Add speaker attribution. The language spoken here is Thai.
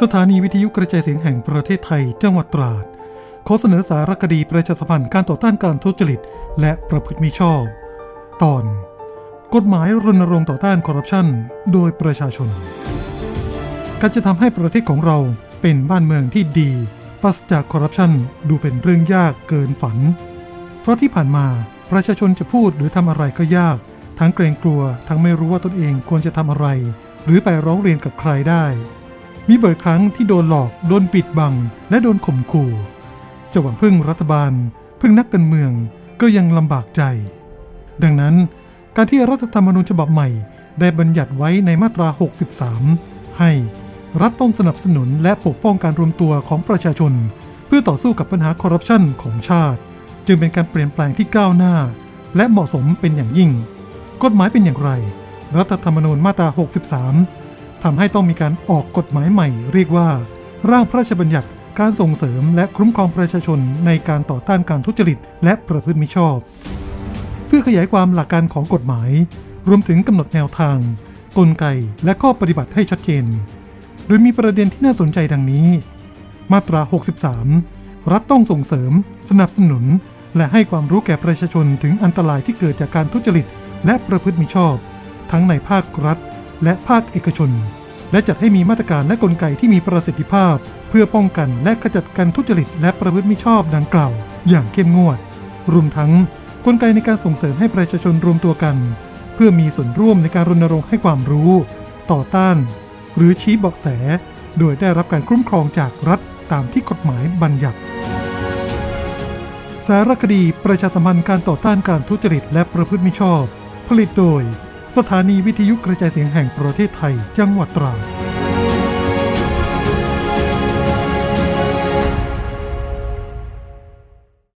Speaker 1: สถานีวิทยุกระจายเสียงแห่งประเทศไทยจังหวัดตราด ขอเสนอสารคดีประชาสัมพันธ์การต่อต้านการทุจริต และประพฤติมิชอบ ตอน กฎหมายรณรงค์ต่อต้านคอร์รัปชันโดยประชาชน การจะทำให้ประเทศของเราเป็นบ้านเมืองที่ดีปราศจากคอร์รัปชันดูเป็นเรื่องยากเกินฝัน เพราะที่ผ่านมาประชาชนจะพูดหรือทำอะไรก็ยาก ทั้งเกรงกลัว ทั้งไม่รู้ว่าตนเองควรจะทำอะไร หรือไปร้องเรียนกับใครได้ มีบ่อยครั้งที่โดนหลอก โดนปิดบัง และโดนข่มขู่ จะหวังพึ่งรัฐบาล พึ่งนักการเมืองก็ยังลำบากใจ ดังนั้น การที่รัฐธรรมนูญฉบับใหม่ ได้บัญญัติไว้ในมาตรา 63 ให้รัฐต้องสนับสนุนและปกป้องการรวมตัวของประชาชน เพื่อต่อสู้กับปัญหาคอร์รัปชันของชาติ จึงเป็นการเปลี่ยนแปลงที่ก้าวหน้า และเหมาะสมเป็นอย่างยิ่ง กฎหมายเป็นอย่างไร รัฐธรรมนูญมาตรา 63 ทำให้ต้องมีการออกกฎหมายใหม่ เรียกว่า ร่างพระราชบัญญัติการส่งเสริมและคุ้มครองประชาชนในการต่อต้านการทุจริต และประพฤติมิชอบ เพื่อขยายความหลักการของกฎหมาย รวมถึงกำหนดแนวทาง กลไกและข้อปฏิบัติให้ชัดเจน โดยมีประเด็นที่น่าสนใจดังนี้ มาตรา 63 รัฐต้องส่งเสริม สนับสนุน และให้ความรู้แก่ประชาชนถึงอันตรายที่เกิดจากการทุจริต และประพฤติมิชอบ ทั้งในภาครัฐ และภาคเอกชน และจัดให้มีมาตรการและกลไกที่มีประสิทธิภาพ เพื่อป้องกันและขจัดการทุจริตและประพฤติมิชอบดังกล่าว อย่างเข้มงวด รวมทั้งกลไกในการส่งเสริมให้ประชาชนรวมตัวกัน เพื่อมีส่วนร่วมในการรณรงค์ให้ความรู้ ต่อต้าน หรือชี้เบาะแส โดยได้รับการคุ้มครองจากรัฐตามที่กฎหมายบัญญัติสารคดีประชาสัมพันธ์การต่อต้านการทุจริตและประพฤติมิชอบ ผลิตโดย สถานีวิทยุกระจายเสียงแห่งประเทศไทย จังหวัดตราด